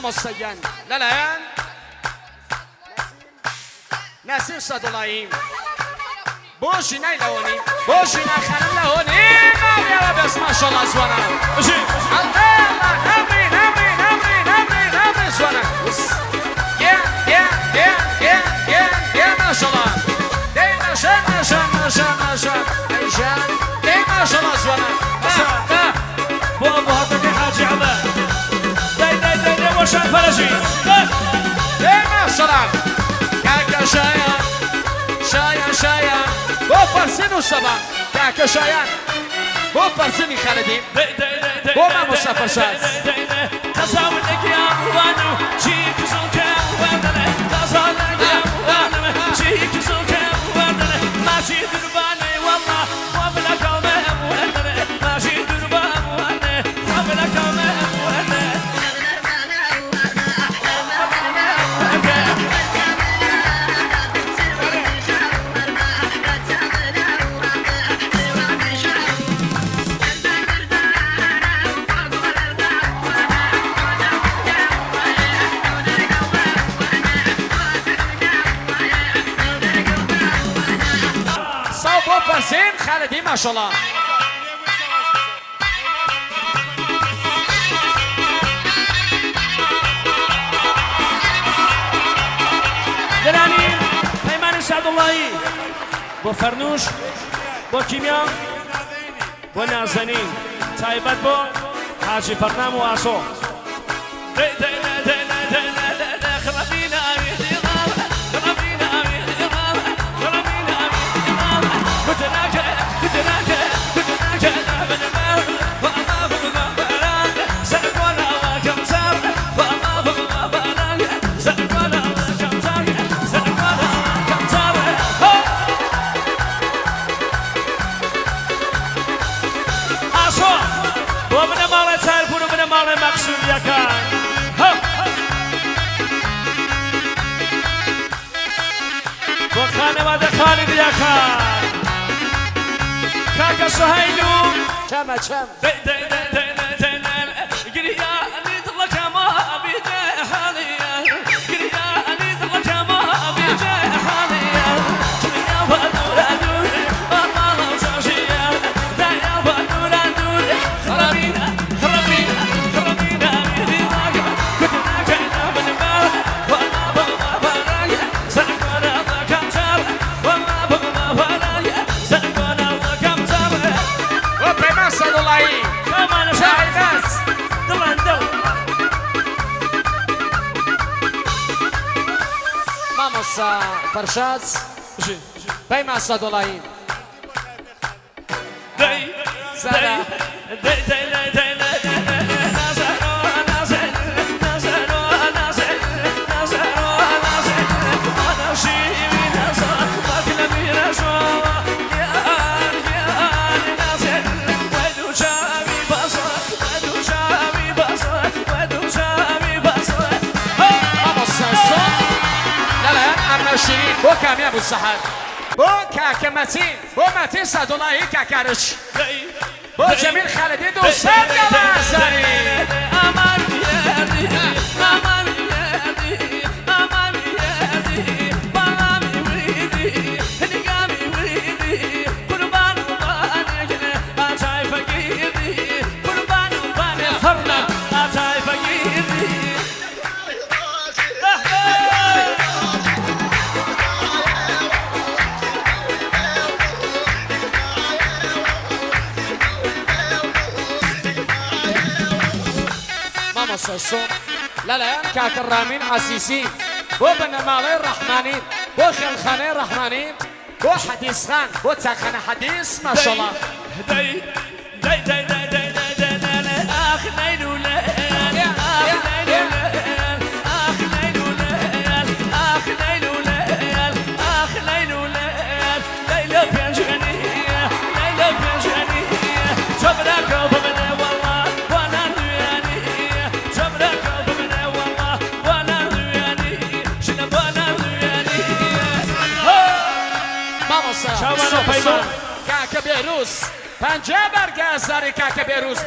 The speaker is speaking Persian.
Vamos Sayan. Lalayan. نسیم صدولاییم بوشی نه لونی بوشی نه خانم لونی مریا و بس ماشاءالله زوانه بوشی الله الله نمی نمی نمی نمی نمی زوانه فارسی سبا که شاید با فارسی میخردیم با من شد قضاون نگیم وانو چی Nașola! دلانی پیمان سعداللهی با فرنوش با کیمیا با نازنین تایبت با حاجی فرنم و عصا جان مقصود یکن با خانواده خالد یکن کاکا سهیلو چمه چم ده ده ده ده zajedno sa Faršac. Pejma sa Dolain. Dej, dej, dej, dej, باشین با کمی ابو سحر با کک متین با متین صدولایی ککرش با جمیل خلدی دوستان گوه بەسە سۆ لەلایەن کاکەڕامین عزیزی بۆ بەنەماڵی ڕەحمانین بۆ خێڵخانەی ڕەحمانین بۆ حەدیسخان بۆ چاخەنە حەدیس مەشەڵە داي داي داي سلام پیمان کک بیروز پنجه برگز در کک بیروز